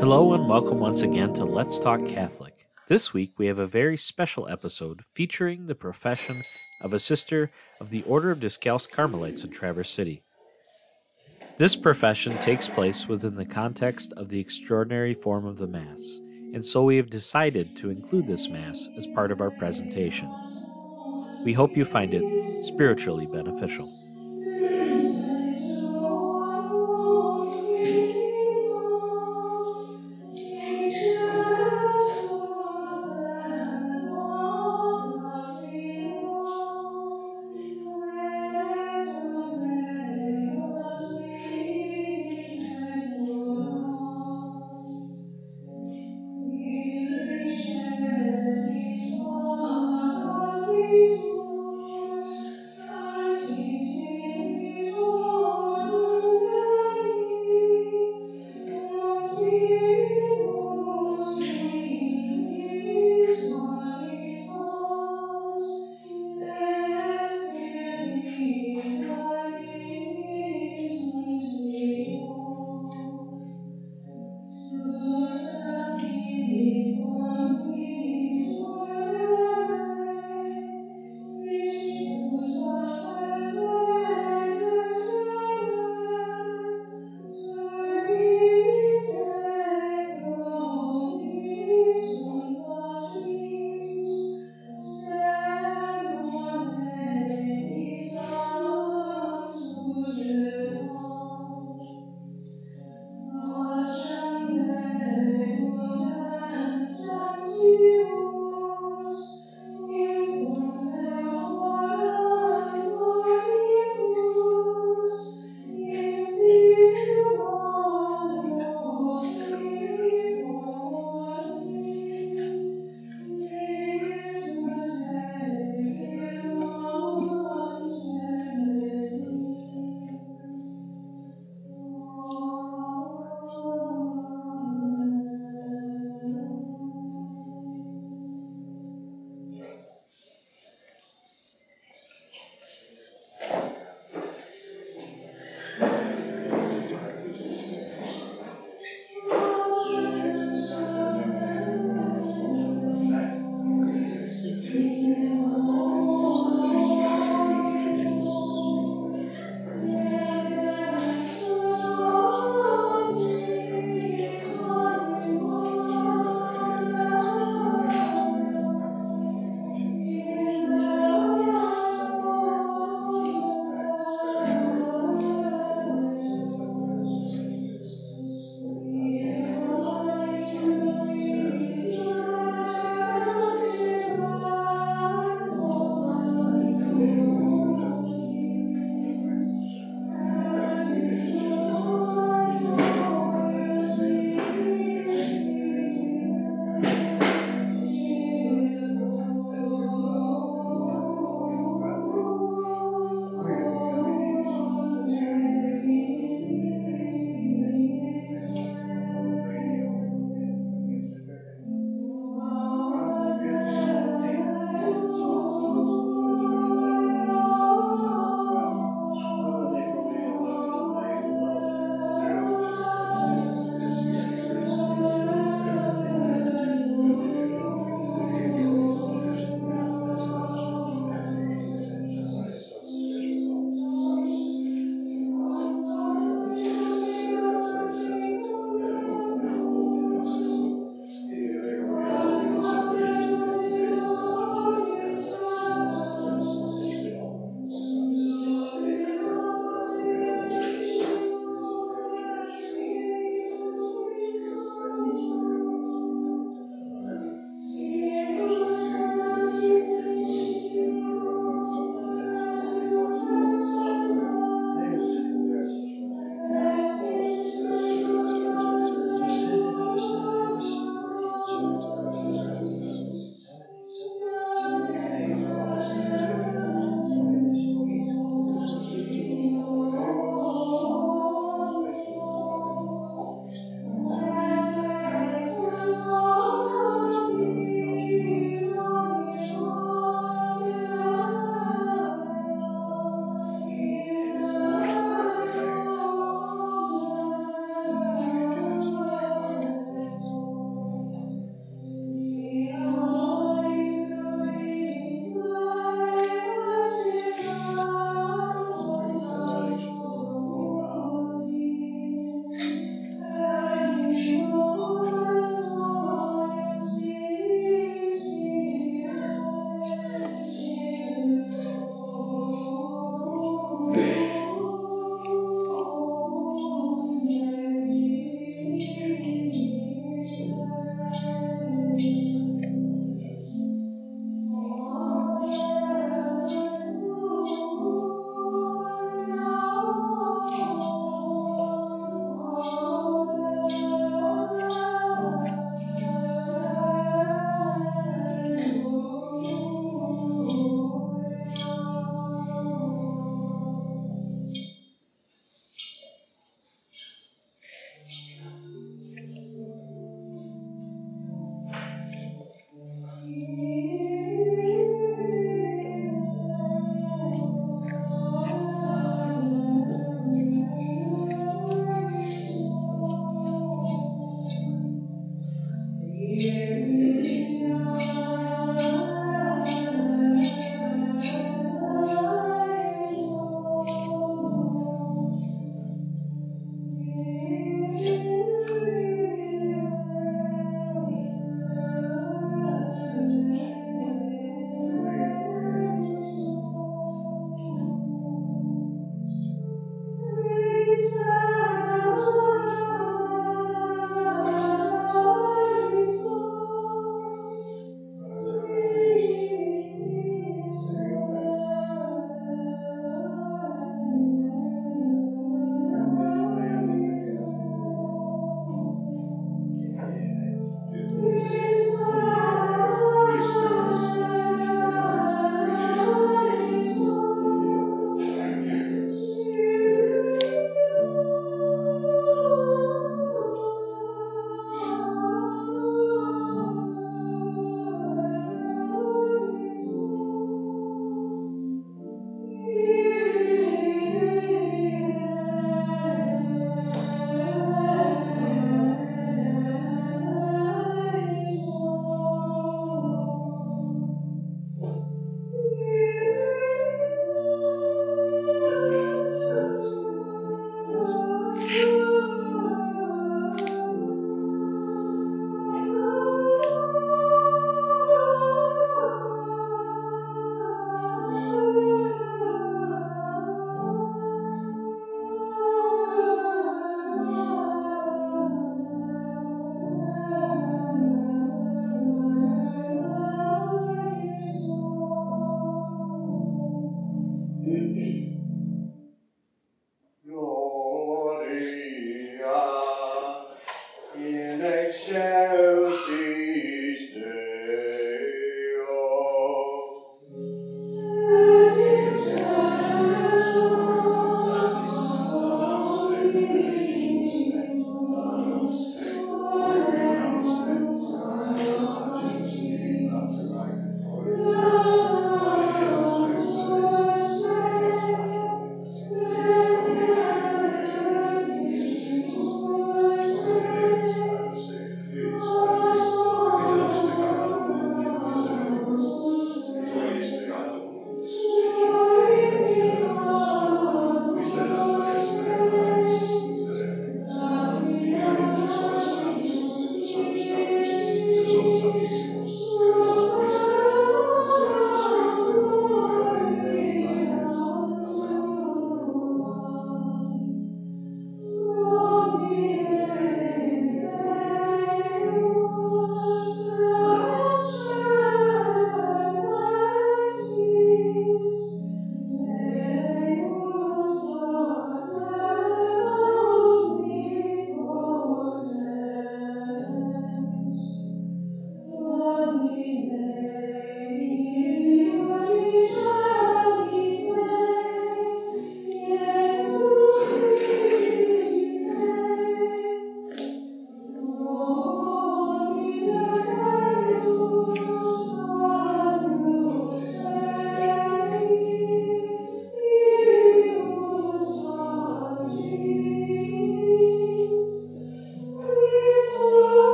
Hello and welcome once again to Let's Talk Catholic. This week we have a very special episode featuring the profession of a sister of the Order of Discalced Carmelites in Traverse City. This profession takes place within the context of the extraordinary form of the Mass, and so we have decided to include this Mass as part of our presentation. We hope you find it spiritually beneficial.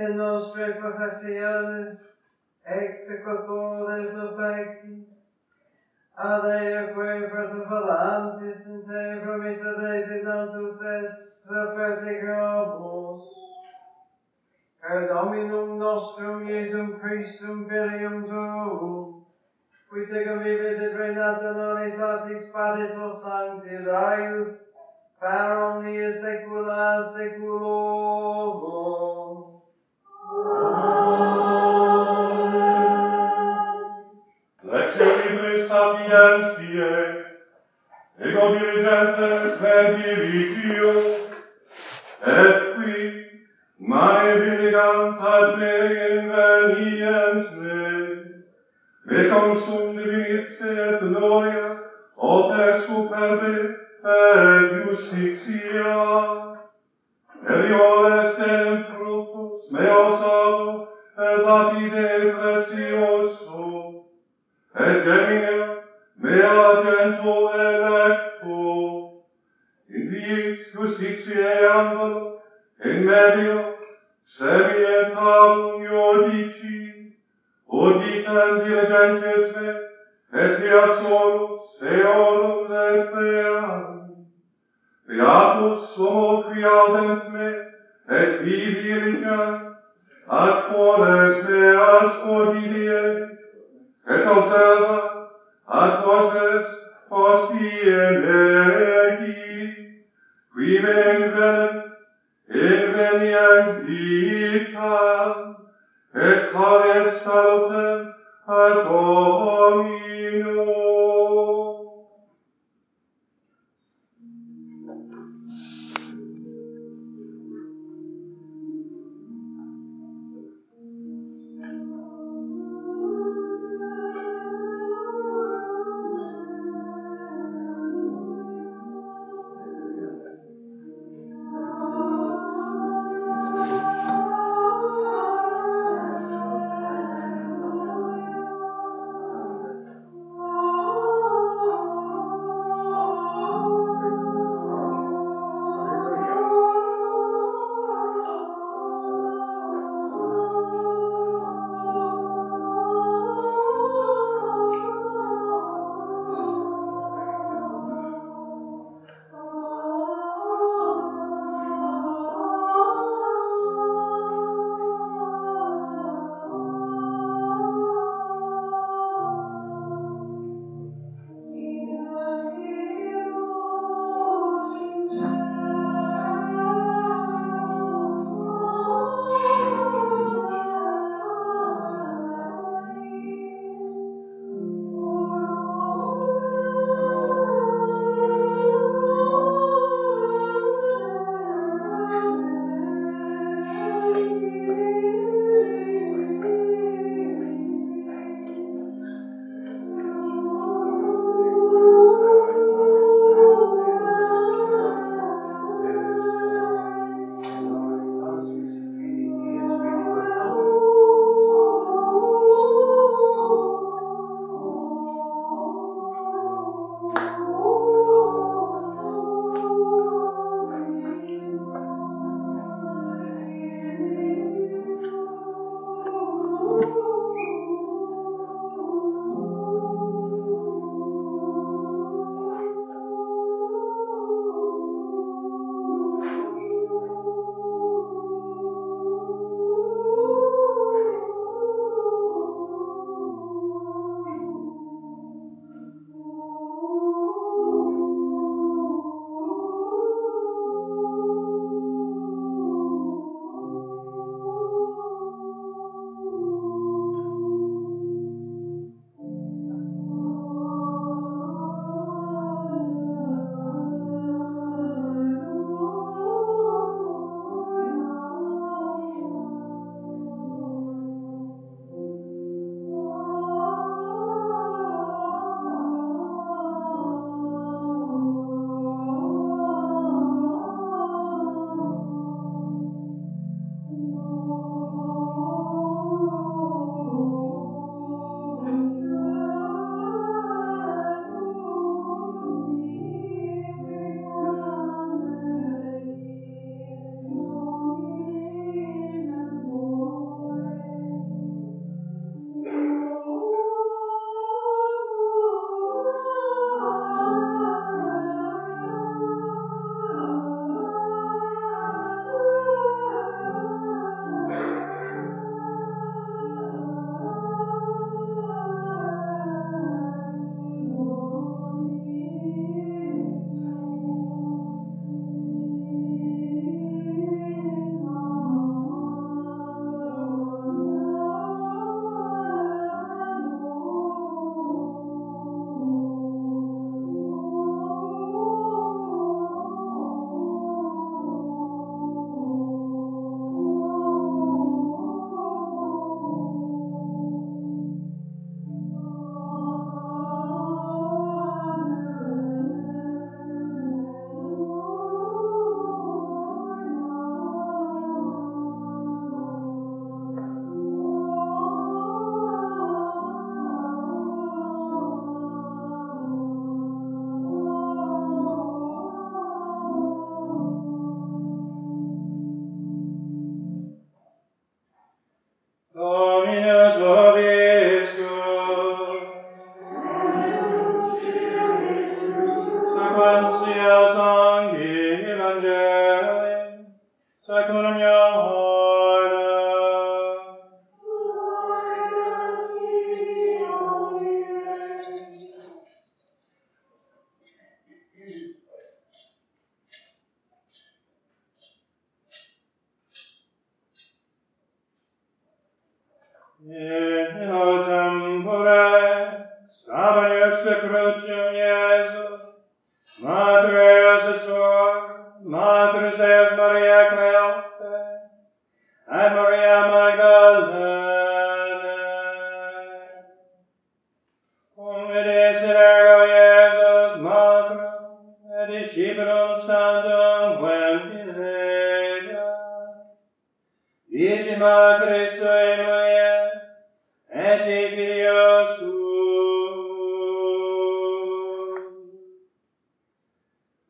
et nostre professiones executores obecti, ad eque perseverantis in te promita Deiti tantus es perdigamus. Per Dominum nostrum Iesum Christum filium tuum, qui te convivit et renata noni tatis padetur sancti daius, per omnia saecula saeculorum. Lectio libri sapientiae, ego per redivitio, et qui, mai viligant ad me inveniens et ansum divis et gloria, ote superbi, et justitia. Eliones tem fructus meos amo, et lapide precioso, et gemina mea gento electo, in diis justitiae ambalo, in medio, semi et abum iodici, uditem diligentes me, et ias orus eorum lerteam. Beatus homo qui audens me, et vivi rica, ad fones meas odidie, et observa, ad postes postie legi, qui me invenent, invenient vitam et haret salutem ad omni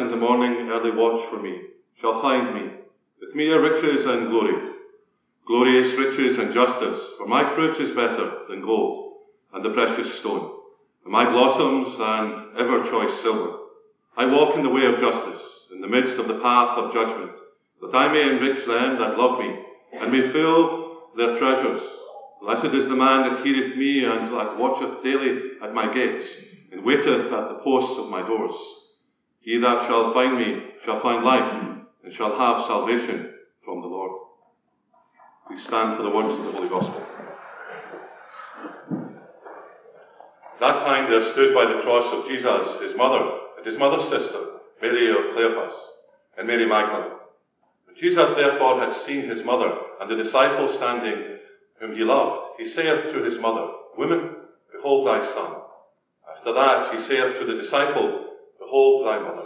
in the morning early watch for me shall find me. With me are riches and glory, glorious riches and justice. For my fruit is better than gold and the precious stone, and my blossoms than ever choice silver. I walk in the way of justice, in the midst of the path of judgment, that I may enrich them that love me, and may fill their treasures. Blessed is the man that heareth me, and that watcheth daily at my gates, and waiteth at the posts of my doors. He that shall find me shall find life, and shall have salvation from the Lord. We stand for the words of the Holy Gospel. That time there stood by the cross of Jesus his mother and his mother's sister, Mary of Cleophas, and Mary Magdalene. When Jesus therefore had seen his mother and the disciple standing whom he loved, he saith to his mother, Woman, behold thy son. After that he saith to the disciple, Behold thy mother.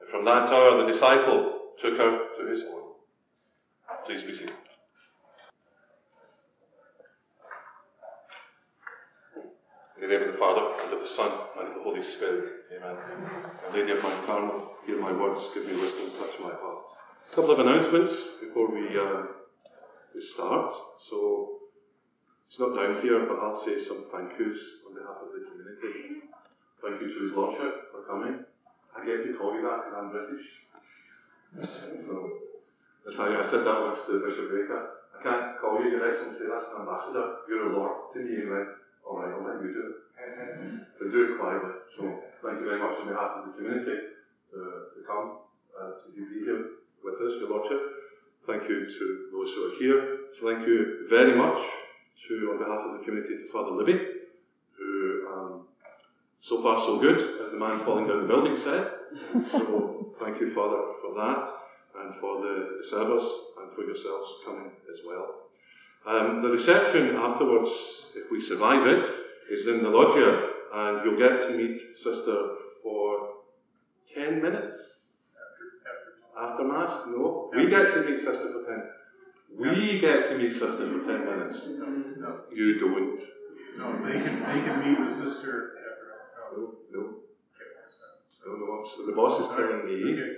And from that hour the disciple took her to his home. Please be seated. In the name of the Father, and of the Son, and of the Holy Spirit. Amen. And Lady of Mount Carmel, hear my words, give me wisdom, touch my heart. A couple of announcements before we, uh, we start. So, it's not down here, but I'll say some thank yous on behalf of the community. Thank you to His Lordship coming. I get to call you that because I'm British. So, that's how I said that once to Bishop Baker. I can't call you Your Excellency, that's an ambassador. You're a Lord to me. And he went, all right, I'll let you do it. but do it quietly. So, thank you very much on behalf of the community to, to come, uh, to be here with us, Your Lordship. Thank you to those who are here. Thank you very much to, on behalf of the community, to Father Libby, so far so good, as the man falling down the building said. So thank you, Father, for that, and for the service, and for yourselves coming as well. Um, the reception afterwards, if we survive it, is in the loggia, and you'll get to meet Sister for 10 minutes. After Mass? No. We get to meet Sister for 10. We get to meet Sister for 10 minutes. No, You don't. no, they can, they can meet with sister No, no. No, no. So the boss is telling me Okay,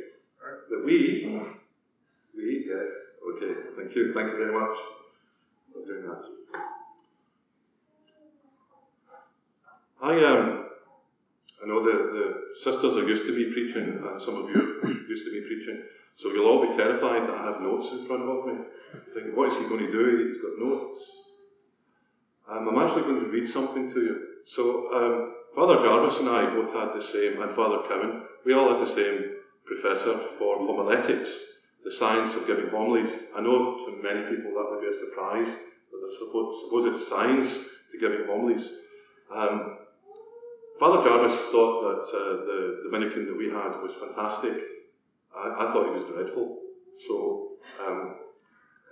that we, we, yes, okay, thank you, thank you very much for doing that. I um, I know the, the sisters are used to me preaching, and some of you are used to me preaching, so you'll all be terrified that I have notes in front of me. Thinking, what is he going to do? He's got notes. Um, I'm actually going to read something to you. So, um, Father Jarvis and I both had the same, and Father Cowan, we all had the same professor for homiletics, the science of giving homilies. I know to many people that would be a surprise, but supposed, supposed science to giving homilies. Um, Father Jarvis thought that uh, the Dominican that we had was fantastic. I, I thought he was dreadful. So, um,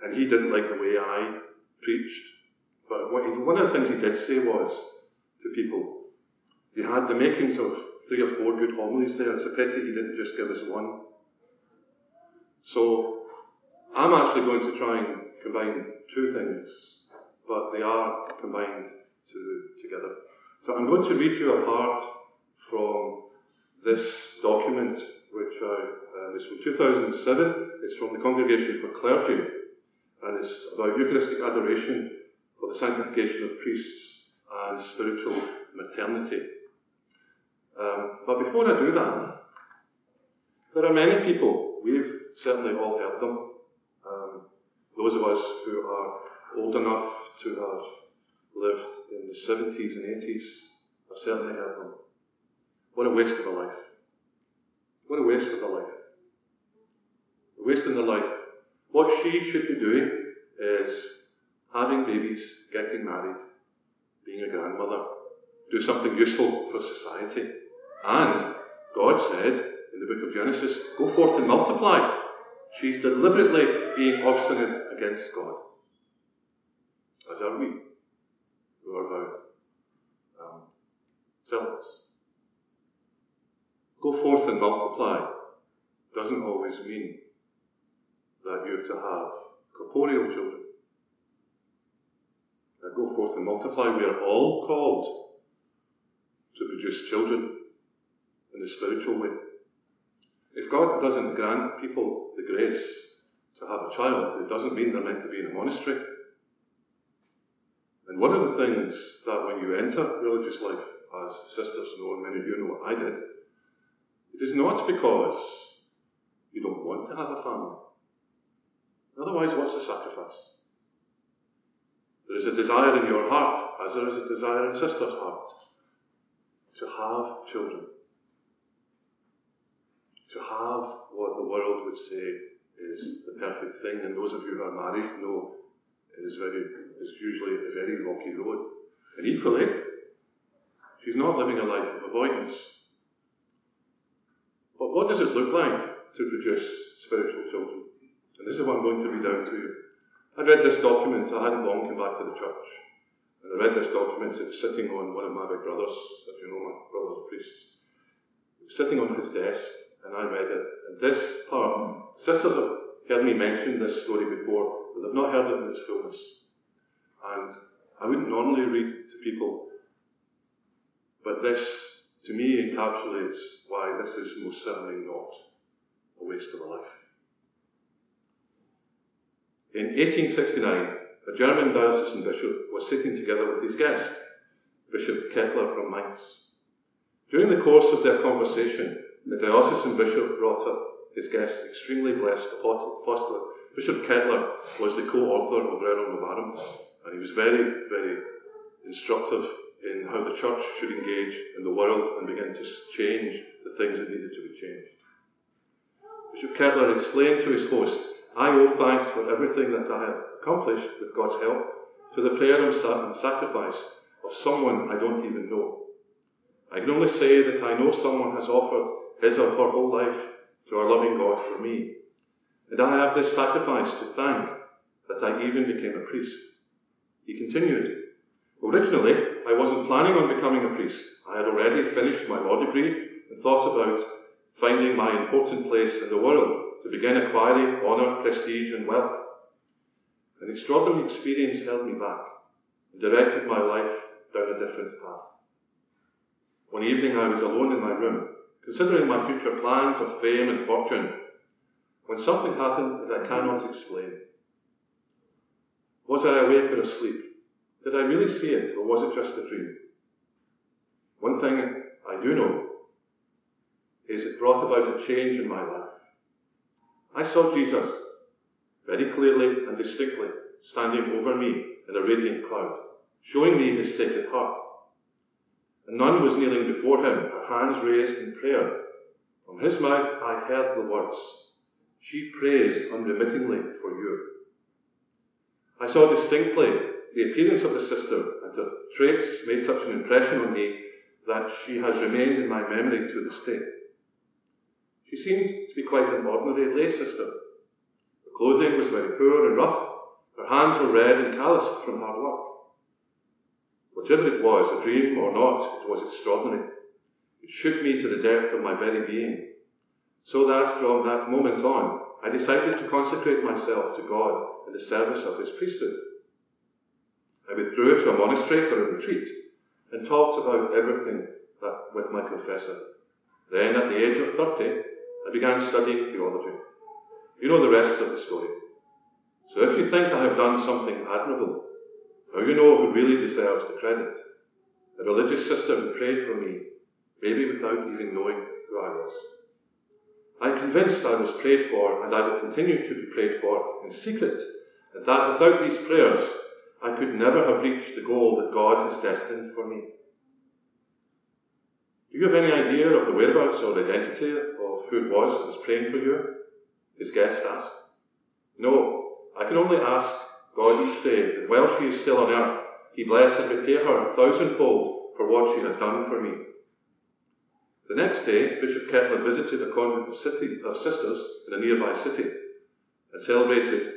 and he didn't like the way I preached. But what he, one of the things he did say was to people, he had the makings of three or four good homilies there. It's a pity he didn't just give us one. So, I'm actually going to try and combine two things, but they are combined to, together. So I'm going to read you a part from this document, which I, uh, is from 2007. It's from the Congregation for Clergy, and it's about Eucharistic adoration for the sanctification of priests and spiritual maternity. But before I do that, there are many people, we've certainly all heard them, um, those of us who are old enough to have lived in the 70s and 80s have certainly heard them. What a waste of a life. What a waste of a life. A waste in the life. What she should be doing is having babies, getting married, being a grandmother, do something useful for society. And God said in the book of Genesis, go forth and multiply. She's deliberately being obstinate against God. As are we, who are vowed um, zealots. Go forth and multiply doesn't always mean that you have to have corporeal children. Now go forth and multiply. We are all called to produce children in the spiritual way. If God doesn't grant people the grace to have a child, it doesn't mean they're meant to be in a monastery. And one of the things that when you enter religious life, as sisters know, and many of you know what I did, it is not because you don't want to have a family. Otherwise, what's the sacrifice? There is a desire in your heart, as there is a desire in sister's heart, to have children. To have what the world would say is the perfect thing, and those of you who are married know it is very is usually a very rocky road. And equally, she's not living a life of avoidance. But what does it look like to produce spiritual children? And this is what I'm going to read out to you. I read this document, I hadn't long come back to the church. And I read this document, it was sitting on one of my big brothers, if you know my brother's priest. It was sitting on his desk, and I read it. And this part, sisters have heard me mention this story before, but they've not heard it in its fullness. And I wouldn't normally read to people, but this, to me, encapsulates why this is most certainly not a waste of a life. In 1869, a German diocesan bishop was sitting together with his guest, Bishop Ketteler from Mainz. During the course of their conversation, the diocesan bishop brought up his guest's extremely blessed apostolate. Bishop Ketteler was the co-author of Rerum Novarum, and he was very, very instructive in how the church should engage in the world and begin to change the things that needed to be changed. Bishop Ketteler explained to his host I owe thanks for everything that I have accomplished with God's help to the prayer and sacrifice of someone I don't even know. I can only say that I know someone has offered his or her whole life to our loving God for me. And I have this sacrifice to thank that I even became a priest. He continued, Originally, I wasn't planning on becoming a priest. I had already finished my law degree and thought about finding my important place in the world to begin acquiring honour, prestige, and wealth. An extraordinary experience held me back and directed my life down a different path. One evening I was alone in my room, considering my future plans of fame and fortune, when something happened that I cannot explain. Was I awake or asleep? Did I really see it, or was it just a dream? One thing I do know is it brought about a change in my life. I saw Jesus very clearly and distinctly standing over me in a radiant cloud, showing me his sacred heart. A nun was kneeling before him, hands raised in prayer. From his mouth I heard the words, She prays unremittingly for you. I saw distinctly the appearance of the sister, and her traits made such an impression on me that she has remained in my memory to this day. She seemed to be quite an ordinary lay sister. Her clothing was very poor and rough. Her hands were red and calloused from hard work. Whatever it was, a dream or not, it was extraordinary. It shook me to the depth of my very being, so that from that moment on, I decided to consecrate myself to God in the service of His priesthood. I withdrew to a monastery for a retreat and talked about everything that, with my confessor. Then, at the age of 30, I began studying theology. You know the rest of the story. So if you think I have done something admirable, now you know who really deserves the credit. The religious sister who prayed for me maybe without even knowing who I was. I'm convinced I was prayed for and I will continue to be prayed for in secret, and that without these prayers, I could never have reached the goal that God has destined for me. Do you have any idea of the whereabouts or identity of who it was that was praying for you? His guest asked. No, I can only ask God each day that while she is still on earth, He bless and repay her a thousandfold for what she has done for me. The next day, Bishop Ketteler visited a convent of, city, of sisters in a nearby city and celebrated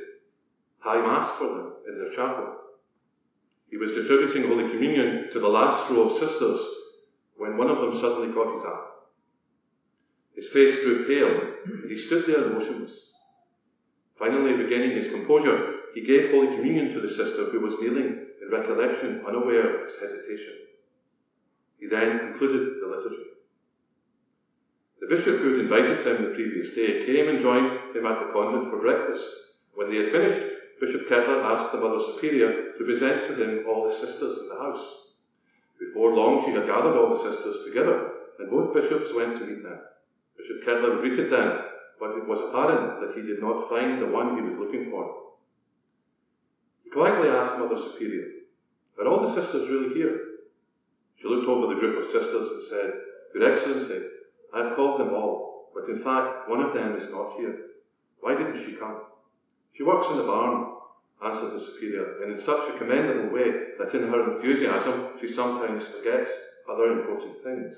High Mass for them in their chapel. He was distributing Holy Communion to the last row of sisters when one of them suddenly caught his eye. His face grew pale, and he stood there motionless. Finally, regaining his composure, he gave Holy Communion to the sister who was kneeling in recollection, unaware of his hesitation. He then concluded the liturgy. The bishop who had invited him the previous day came and joined him at the convent for breakfast. When they had finished, Bishop Ketteler asked the Mother Superior to present to him all the sisters in the house. Before long, she had gathered all the sisters together, and both bishops went to meet them. Bishop Ketteler greeted them, but it was apparent that he did not find the one he was looking for. He quietly asked Mother Superior, Are all the sisters really here? She looked over the group of sisters and said, Your Excellency, I have called them all, but in fact, one of them is not here. Why didn't she come? She works in the barn, answered the superior, and in such a commendable way that in her enthusiasm she sometimes forgets other important things.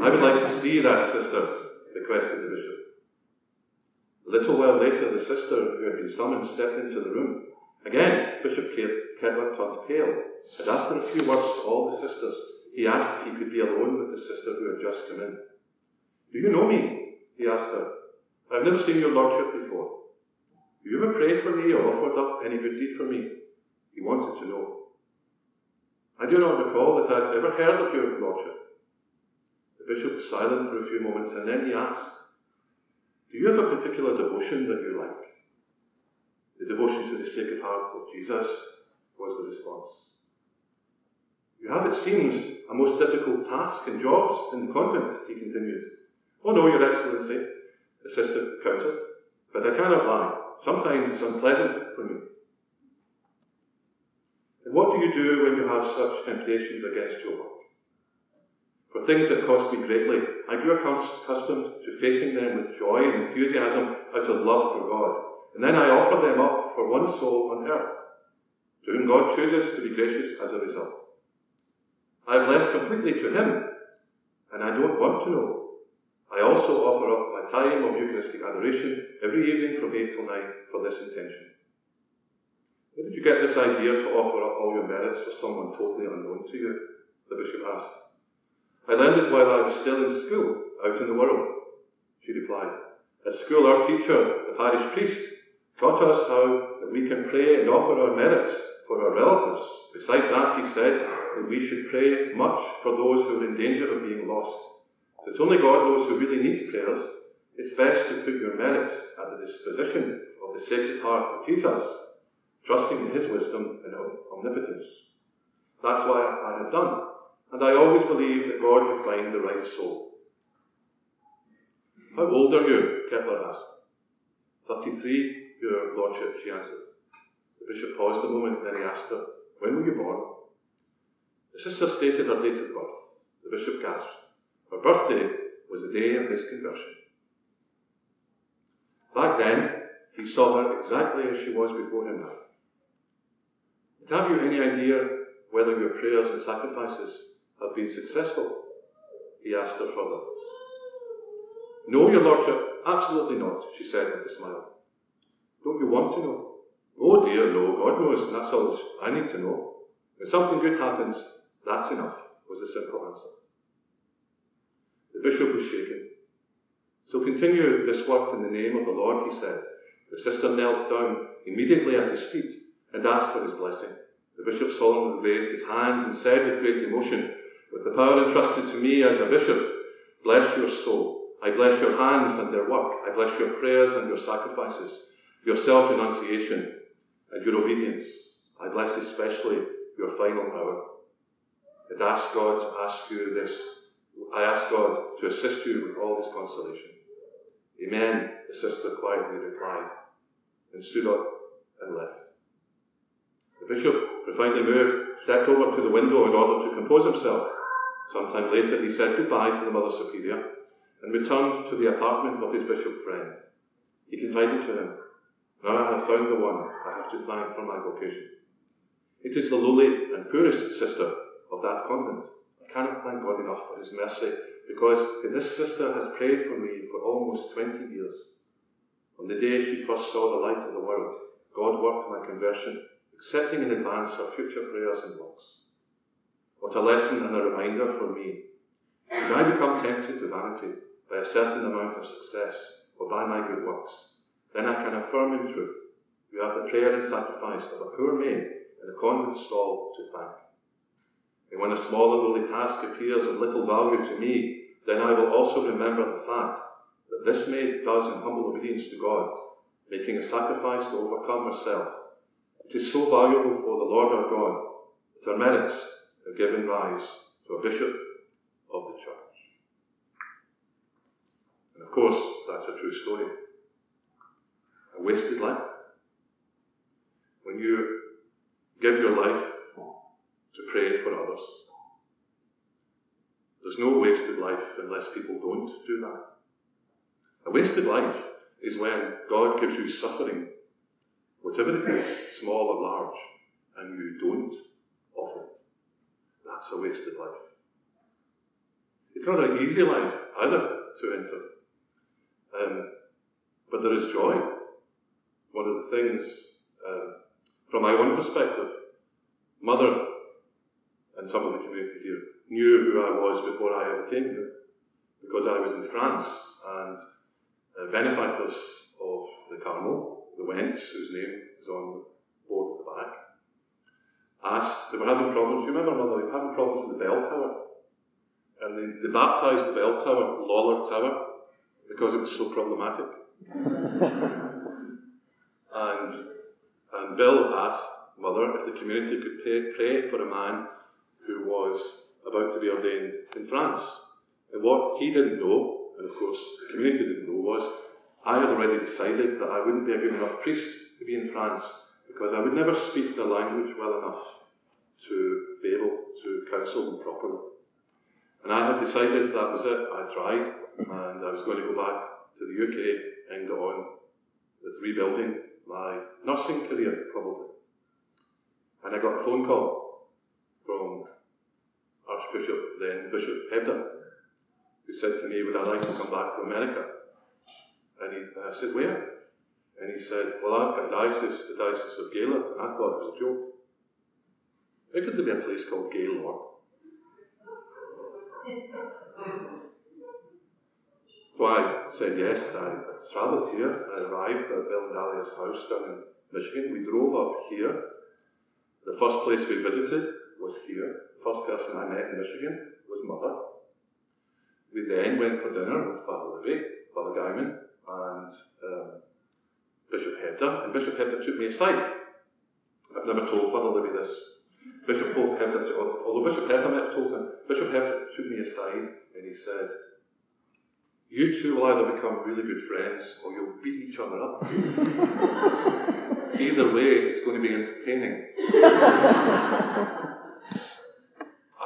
I would like to see that sister, requested the bishop. A little while later, the sister who had been summoned stepped into the room. Again, Bishop Ketteler turned pale, and after a few words to all the sisters, he asked if he could be alone with the sister who had just come in. Do you know me? he asked her. I've never seen your lordship before. Have you ever prayed for me or offered up any good deed for me? He wanted to know. I do not recall that I've ever heard of your lordship. The bishop was silent for a few moments and then he asked, Do you have a particular devotion that you like? The devotion to the Sacred Heart of Jesus was the response. You have, it seems, a most difficult task and jobs in the convent, he continued. Oh no, Your Excellency, the sister countered, but I cannot lie. Sometimes it's unpleasant for me. And what do you do when you have such temptations against your work? For things that cost me greatly, I grew accustomed to facing them with joy and enthusiasm out of love for God. And then I offer them up for one soul on earth, to whom God chooses to be gracious as a result. I have left completely to Him, and I don't want to know. I also offer up my time of Eucharistic adoration every evening from 8 till 9 for this intention. Where did you get this idea to offer up all your merits to someone totally unknown to you? The bishop asked. I learned it while I was still in school, out in the world, she replied. At school, our teacher, the parish priest, taught us how that we can pray and offer our merits for our relatives. Besides that, he said that we should pray much for those who are in danger of being lost. It's only God knows who really needs prayers, it's best to put your merits at the disposition of the Sacred Heart of Jesus, trusting in His wisdom and omnipotence. That's why I have done, and I always believe that God will find the right soul. How old are you? Ketteler asked. Thirty-three, Uh, your Lordship, she answered. The bishop paused a moment, then he asked her, When were you born? The sister stated her date of birth. The bishop gasped. Her birthday was the day of his conversion. Back then, he saw her exactly as she was before him now. Have you any idea whether your prayers and sacrifices have been successful? He asked her further. No, your lordship, absolutely not, she said with a smile. Don't you want to know? Oh dear, no, God knows, that's all I need to know. When something good happens, that's enough, was the simple answer. The bishop was shaken. So continue this work in the name of the Lord, he said. The sister knelt down immediately at his feet and asked for his blessing. The bishop solemnly raised his hands and said with great emotion, With the power entrusted to me as a bishop, bless your soul. I bless your hands and their work. I bless your prayers and your sacrifices, your self renunciation and your obedience. I bless especially your final hour. I'd ask God to ask you this. I ask God to assist you with all this consolation. Amen, the sister quietly replied, and stood up and left. The bishop, profoundly moved, stepped over to the window in order to compose himself. Some time later, he said goodbye to the Mother Superior and returned to the apartment of his bishop friend. He confided to him, Now I have found the one I have to thank for my vocation. It is the lowly and poorest sister of that convent. I cannot thank God enough for his mercy, because this sister has prayed for me for almost 20 years. On the day she first saw the light of the world, God worked my conversion, accepting in advance her future prayers and works. What a lesson and a reminder for me. When I become tempted to vanity by a certain amount of success or by my good works, then I can affirm in truth you have the prayer and sacrifice of a poor maid in a convent stall to thank. And when a small and lowly task appears of little value to me, then I will also remember the fact that this maid does in humble obedience to God, making a sacrifice to overcome herself. It is so valuable for the Lord our God that her merits have given rise to a bishop of the church. And of course, that's a true story. A wasted life. When you give your life to pray for others, there's no wasted life unless people don't do that. A wasted life is when God gives you suffering, whatever it is, small or large, and you don't offer it. That's a wasted life. It's not an easy life either to enter. Um, but there is joy. One of the things, um, from my own perspective, Mother and some of the community here knew who I was before I ever came here because I was in France and uh, benefactors of the Carmel, the Wents, whose name is on the board at the back, asked, they were having problems, you remember, Mother, they were having problems with the bell tower. And they, they baptised the bell tower Lollard Tower because it was so problematic. and, and Bill asked Mother if the community could pray, pray for a man who was about to be ordained in France. And what he didn't know, and of course the community didn't know, was I had already decided that I wouldn't be a good enough priest to be in France because I would never speak the language well enough to be able to counsel them properly. And I had decided that was it. I tried, and I was going to go back to the UK and go on with rebuilding my nursing career, probably. And I got a phone call from Archbishop, then Bishop Hebda, who said to me, Would I like to come back to America? And he, I said, Where? And he said, Well, I've got a diocese, the Diocese of Gaylord. And I thought it was a joke. How could there be a place called Gaylord? So I said yes. I travelled here. I arrived at Bill and Dahlia's house down in Michigan. We drove up here. The first place we visited was here. The first person I met in Michigan was Mother. We then went for dinner with Father Livy, Father Guyman, and um, Bishop Hebda. And Bishop Hebda took me aside. I've never told Father Livy this. Bishop Hebda, although Bishop Hebda might have told him, Bishop Hebda took me aside and he said, You two will either become really good friends or you'll beat each other up. Either way, it's going to be entertaining.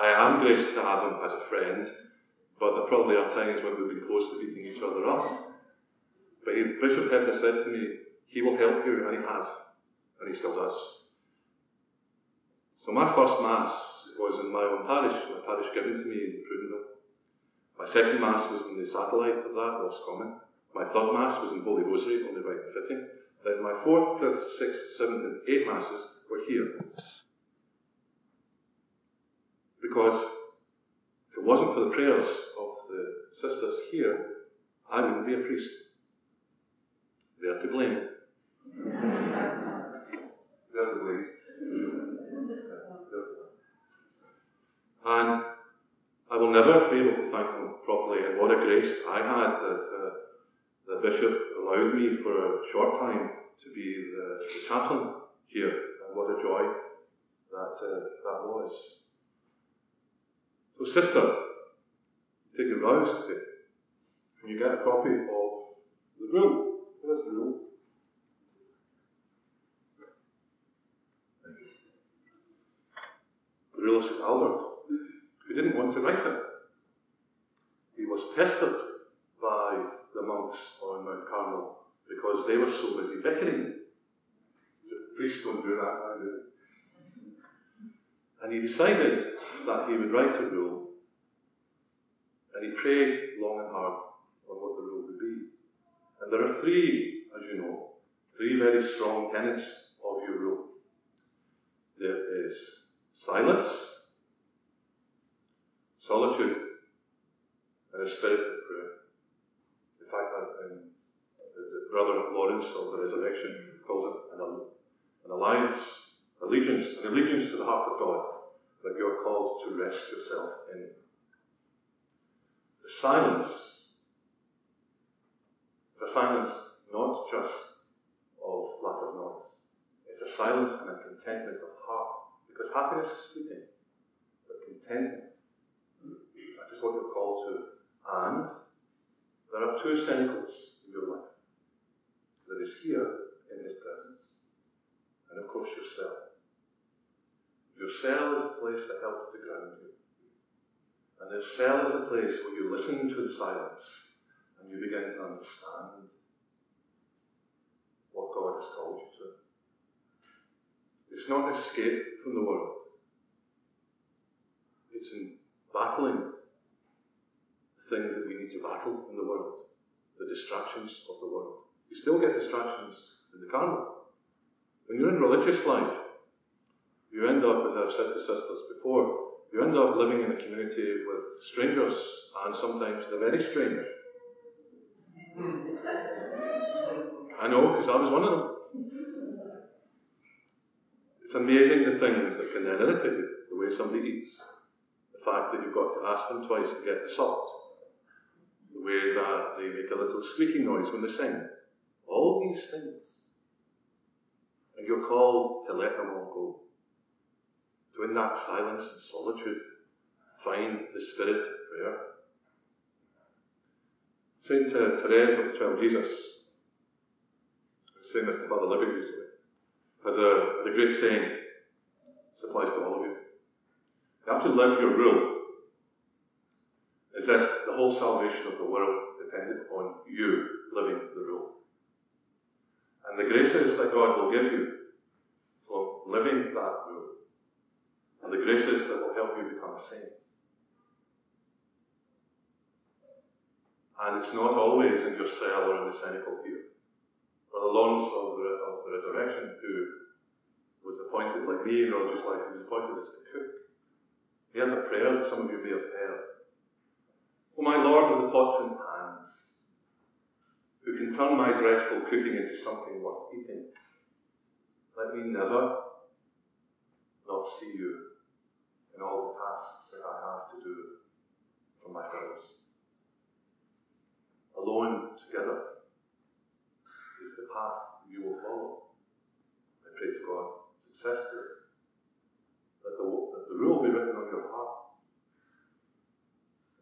I am graced to have him as a friend, but there probably are times when we've been close to beating each other up. But he, Bishop Hebda said to me, He will help you, and he has, and he still does. So my first Mass was in my own parish, my parish given to me in Prudenville. My second Mass was in the satellite of that, Roscommon. My third Mass was in Holy Rosary, only right and fitting. Then my fourth, fifth, sixth, seventh, and eighth Masses were here. Because if it wasn't for the prayers of the sisters here, I wouldn't be a priest. They're to blame. They're to blame. And I will never be able to thank them properly. And what a grace I had that uh, the bishop allowed me for a short time to be the, the chaplain here. And what a joy that uh, that was. So, sister, take your vows today, and you get a copy of the rule. Where's the rule? The rule of St. Albert, who didn't want to write it. Was pestered by the monks on Mount Carmel because they were so busy bickering. Priests don't do that do? And he decided that he would write a rule, and he prayed long and hard on what the rule would be. And there are three, as you know, three very strong tenets of your rule. There is silence, solitude, and a spirit of prayer. In fact, the, the brother Lawrence of the Resurrection calls it an, an alliance, allegiance, an allegiance to the heart of God that you are called to rest yourself in. The silence is a silence not just of lack of noise. It's a silence and a contentment of heart. Because happiness is fleeting, but contentment, that is what you're called to. And there are two cenacles in your life. There is here in His presence, and of course yourself. Your cell is the place that helps to ground you. And your cell is the place where you listen to the silence and you begin to understand what God has called you to. It's not escape from the world. It's in battling things that we need to battle in the world, the distractions of the world. You still get distractions in the Carmel. When you're in religious life, you end up, as I've said to sisters before, you end up living in a community with strangers, and sometimes they're very strange. I know, because I was one of them. It's amazing the things that can then irritate you, the way somebody eats. The fact that you've got to ask them twice to get the salt. The way that they make a little squeaking noise when they sing. All these things. And you're called to let them all go. To in that silence and solitude find the spirit of prayer. Saint uh, Therese of the Child Jesus, saying this to Father Libby recently, has a, a great saying. This applies to all of you. You have to live your rule the whole salvation of the world depended on you living the rule. And the graces that God will give you for living that rule, and the graces that will help you become a saint. And it's not always in your cell or in the cenacle here. Brother Lawrence of the, of the Resurrection, who was appointed, like me in Roger's life, he was appointed as the cook. He has a prayer that some of you may have heard. My Lord of the pots and pans, who can turn my dreadful cooking into something worth eating, let me never not see you in all the tasks that I have to do for my fellows. Alone together is the path you will follow. I pray to God successfully that the, that the rule be written on your heart.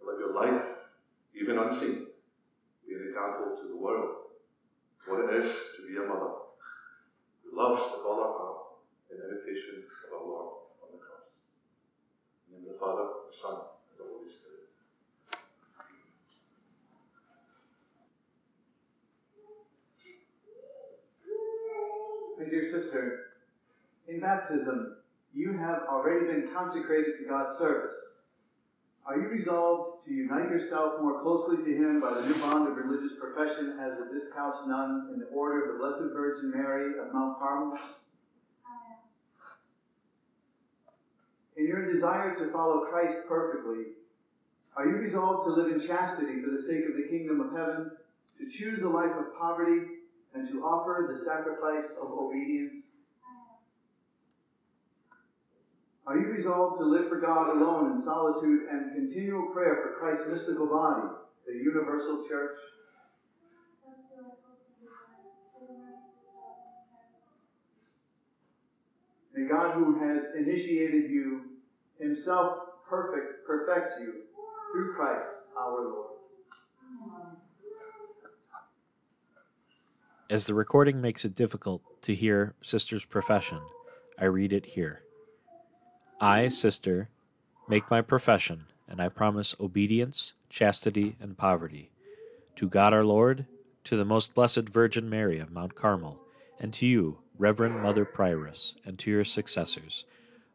Let your life, even unseen, be an example to the world what it is to be a mother who loves with all her heart in imitation of our Lord on the cross. In the name of the Father, the Son, and the Holy Spirit. My dear sister, in baptism, you have already been consecrated to God's service. Are you resolved to unite yourself more closely to Him by the new bond of religious profession as a Discalced nun in the order of the Blessed Virgin Mary of Mount Carmel? In your desire to follow Christ perfectly, are you resolved to live in chastity for the sake of the kingdom of heaven, to choose a life of poverty, and to offer the sacrifice of obedience? Are you resolved to live for God alone in solitude and continual prayer for Christ's mystical body, the universal church? May God, who has initiated you, himself perfect, perfect you through Christ our Lord. As the recording makes it difficult to hear Sister's profession, I read it here. I, Sister, make my profession, and I promise obedience, chastity, and poverty to God our Lord, to the most blessed Virgin Mary of Mount Carmel, and to you, Reverend Mother Prioress, and to your successors,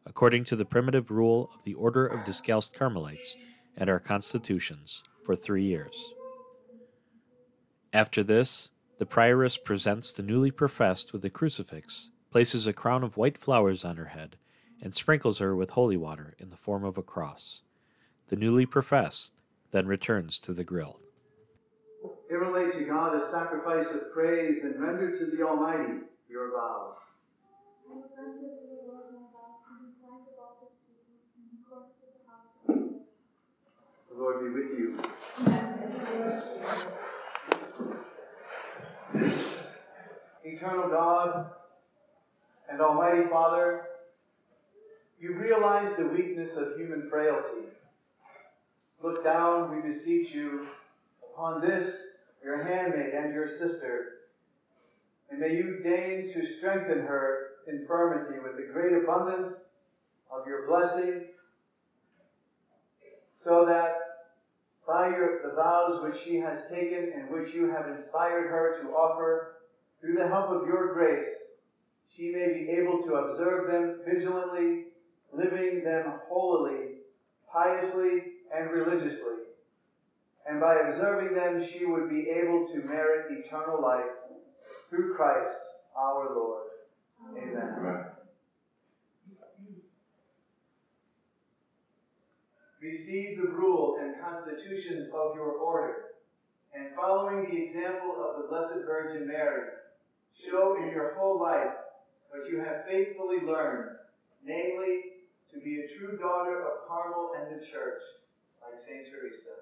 according to the primitive rule of the Order of Discalced Carmelites and our constitutions, for three years. After this, the prioress presents the newly professed with a crucifix, places a crown of white flowers on her head, and sprinkles her with holy water in the form of a cross. The newly professed then returns to the grill. Immolate to God a sacrifice of praise and render to the Almighty your vows. The Lord be with you. Eternal God and Almighty Father, you realize the weakness of human frailty. Look down, we beseech you, upon this, your handmaid and your sister, and may you deign to strengthen her infirmity with the great abundance of your blessing, so that by your, the vows which she has taken and which you have inspired her to offer, through the help of your grace, she may be able to observe them vigilantly, living them holily, piously, and religiously. And by observing them, she would be able to merit eternal life through Christ our Lord. Amen. Amen. Receive the rule and constitutions of your order, and following the example of the Blessed Virgin Mary, show in your whole life what you have faithfully learned, namely, to be a true daughter of Carmel and the Church, like Saint Teresa.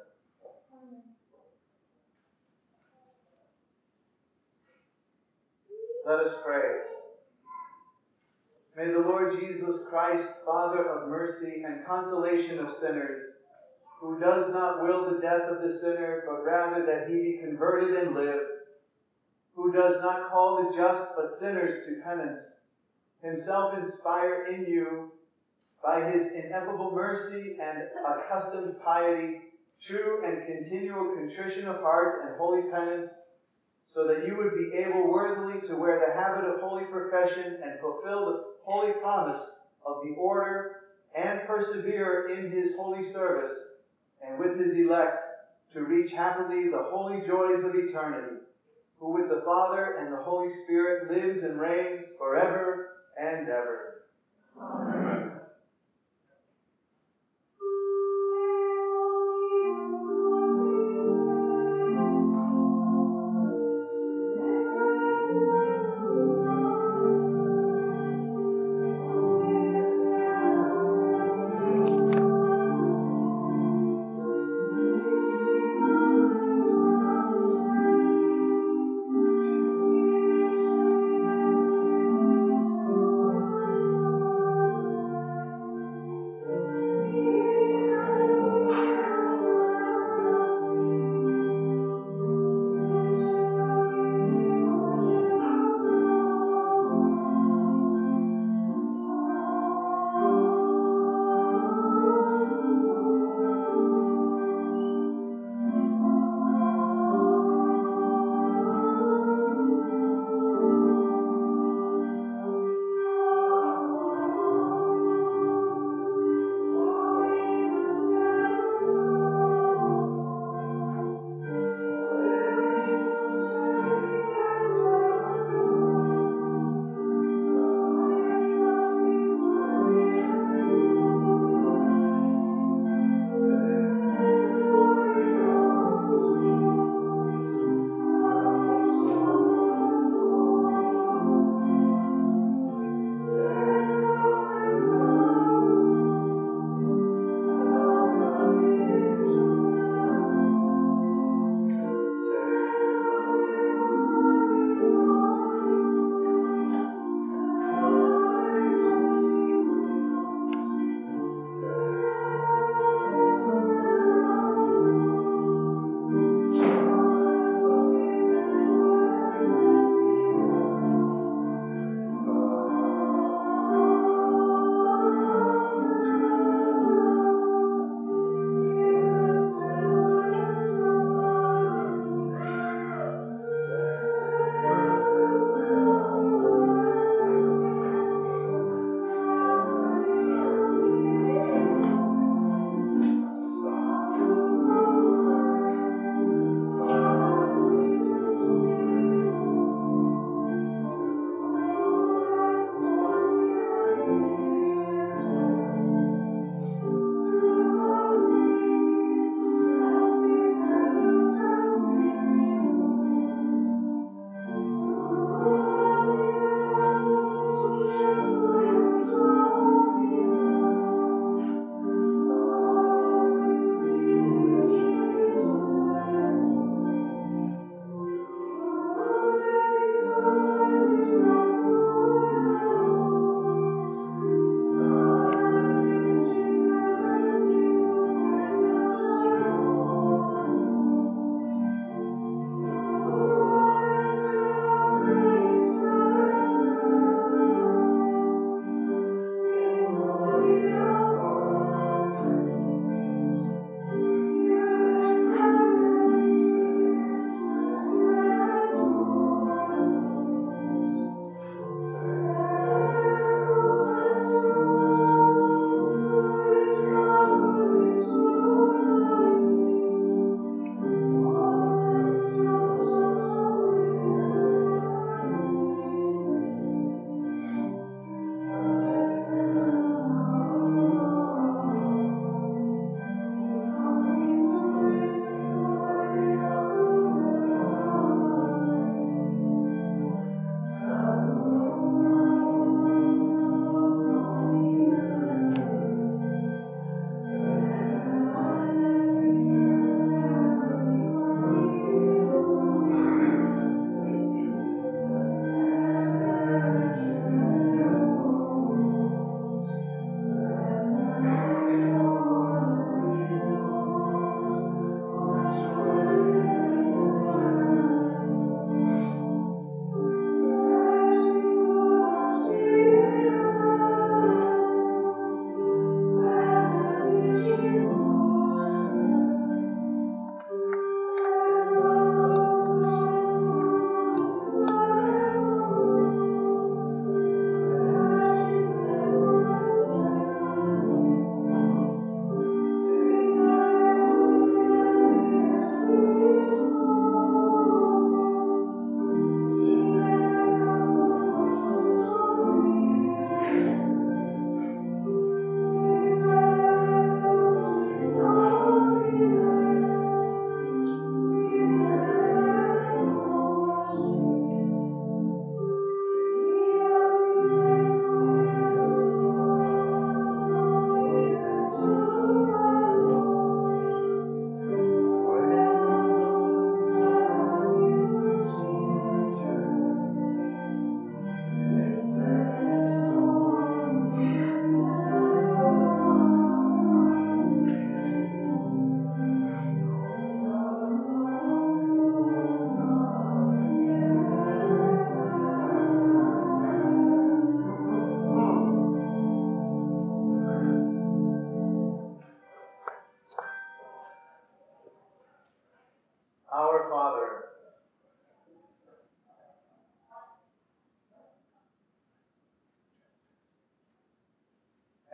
Let us pray. May the Lord Jesus Christ, Father of mercy and consolation of sinners, who does not will the death of the sinner, but rather that he be converted and live, who does not call the just but sinners to penance, himself inspire in you, by his ineffable mercy and accustomed piety, true and continual contrition of heart and holy penance, so that you would be able worthily to wear the habit of holy profession and fulfill the holy promise of the order and persevere in his holy service and with his elect to reach happily the holy joys of eternity, who with the Father and the Holy Spirit lives and reigns forever and ever. Amen.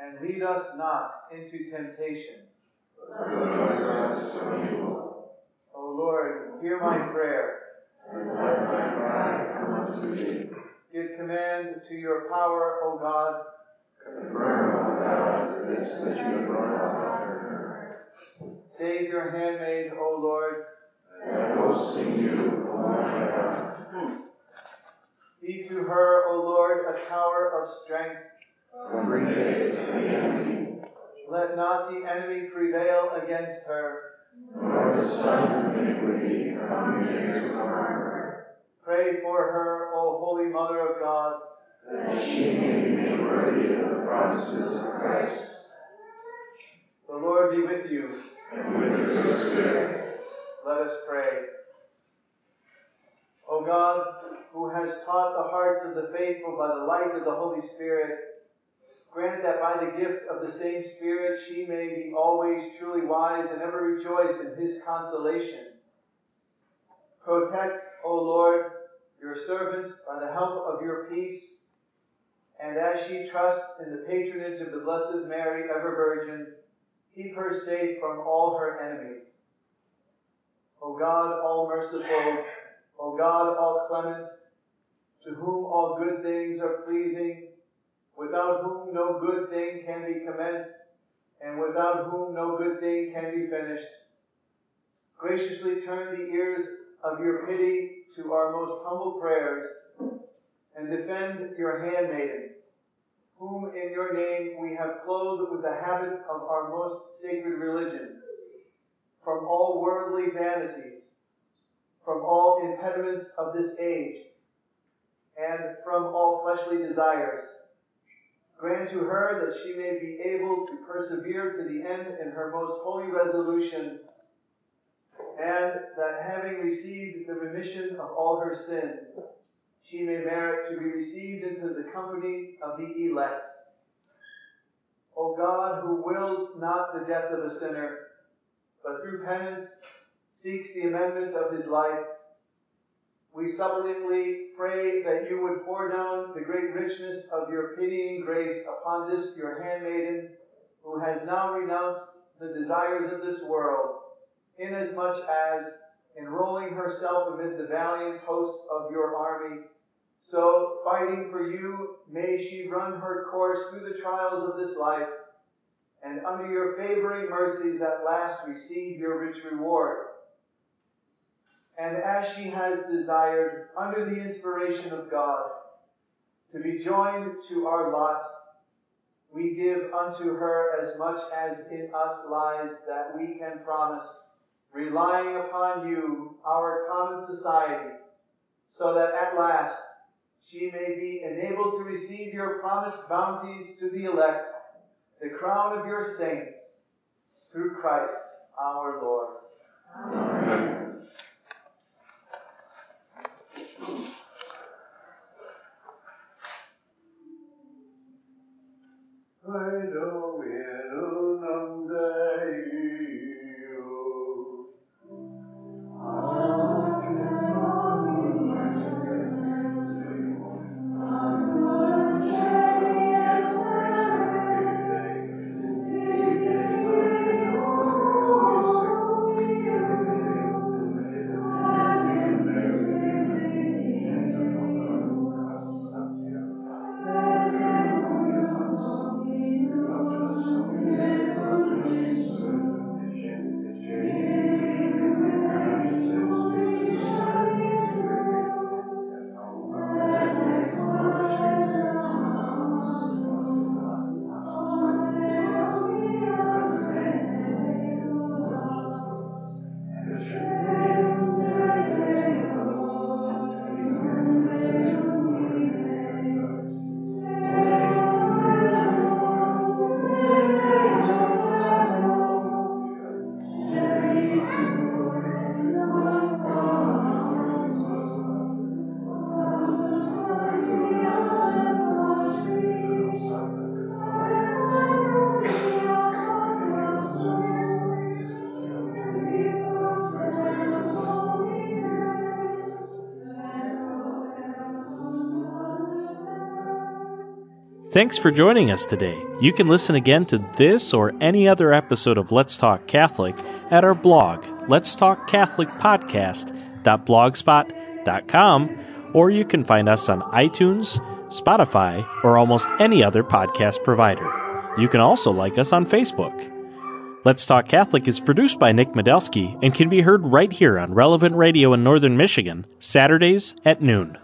And lead us not into temptation. O Lord, hear my prayer. Give command to your power, O God. Confirm, O God, this that you have brought us Save your handmaid, O Lord. Be to her, O Lord, a tower of strength. Let not the enemy prevail against her. Pray for her, O Holy Mother of God. That she may be made worthy of the promises of Christ. The Lord be with you. And with your spirit. Let us pray. O God, who has taught the hearts of the faithful by the light of the Holy Spirit, grant that by the gift of the same Spirit she may be always truly wise and ever rejoice in his consolation. Protect, O Lord, your servant by the help of your peace, and as she trusts in the patronage of the Blessed Mary, ever Virgin, keep her safe from all her enemies. O God, all merciful, O God, all clement, to whom all good things are pleasing, without whom no good thing can be commenced, and without whom no good thing can be finished. Graciously turn the ears of your pity to our most humble prayers, and defend your handmaiden, whom in your name we have clothed with the habit of our most sacred religion, from all worldly vanities, from all impediments of this age, and from all fleshly desires. Grant to her that she may be able to persevere to the end in her most holy resolution, and that having received the remission of all her sins, she may merit to be received into the company of the elect. O God, who wills not the death of a sinner, but through penance seeks the amendment of his life, we suppliantly pray that you would pour down the great richness of your pitying grace upon this your handmaiden, who has now renounced the desires of this world, inasmuch as, enrolling herself amid the valiant hosts of your army, so, fighting for you, may she run her course through the trials of this life, and under your favoring mercies at last receive your rich reward. And as she has desired, under the inspiration of God, to be joined to our lot, we give unto her as much as in us lies that we can promise, relying upon you, our common society, so that at last she may be enabled to receive your promised bounties to the elect, the crown of your saints, through Christ our Lord. Amen. Thanks for joining us today. You can listen again to this or any other episode of Let's Talk Catholic at our blog, Let's Talk Catholic Podcast.blogspot.com, or you can find us on iTunes, Spotify, or almost any other podcast provider. You can also like us on Facebook. Let's Talk Catholic is produced by Nick Medelsky and can be heard right here on Relevant Radio in Northern Michigan, Saturdays at noon.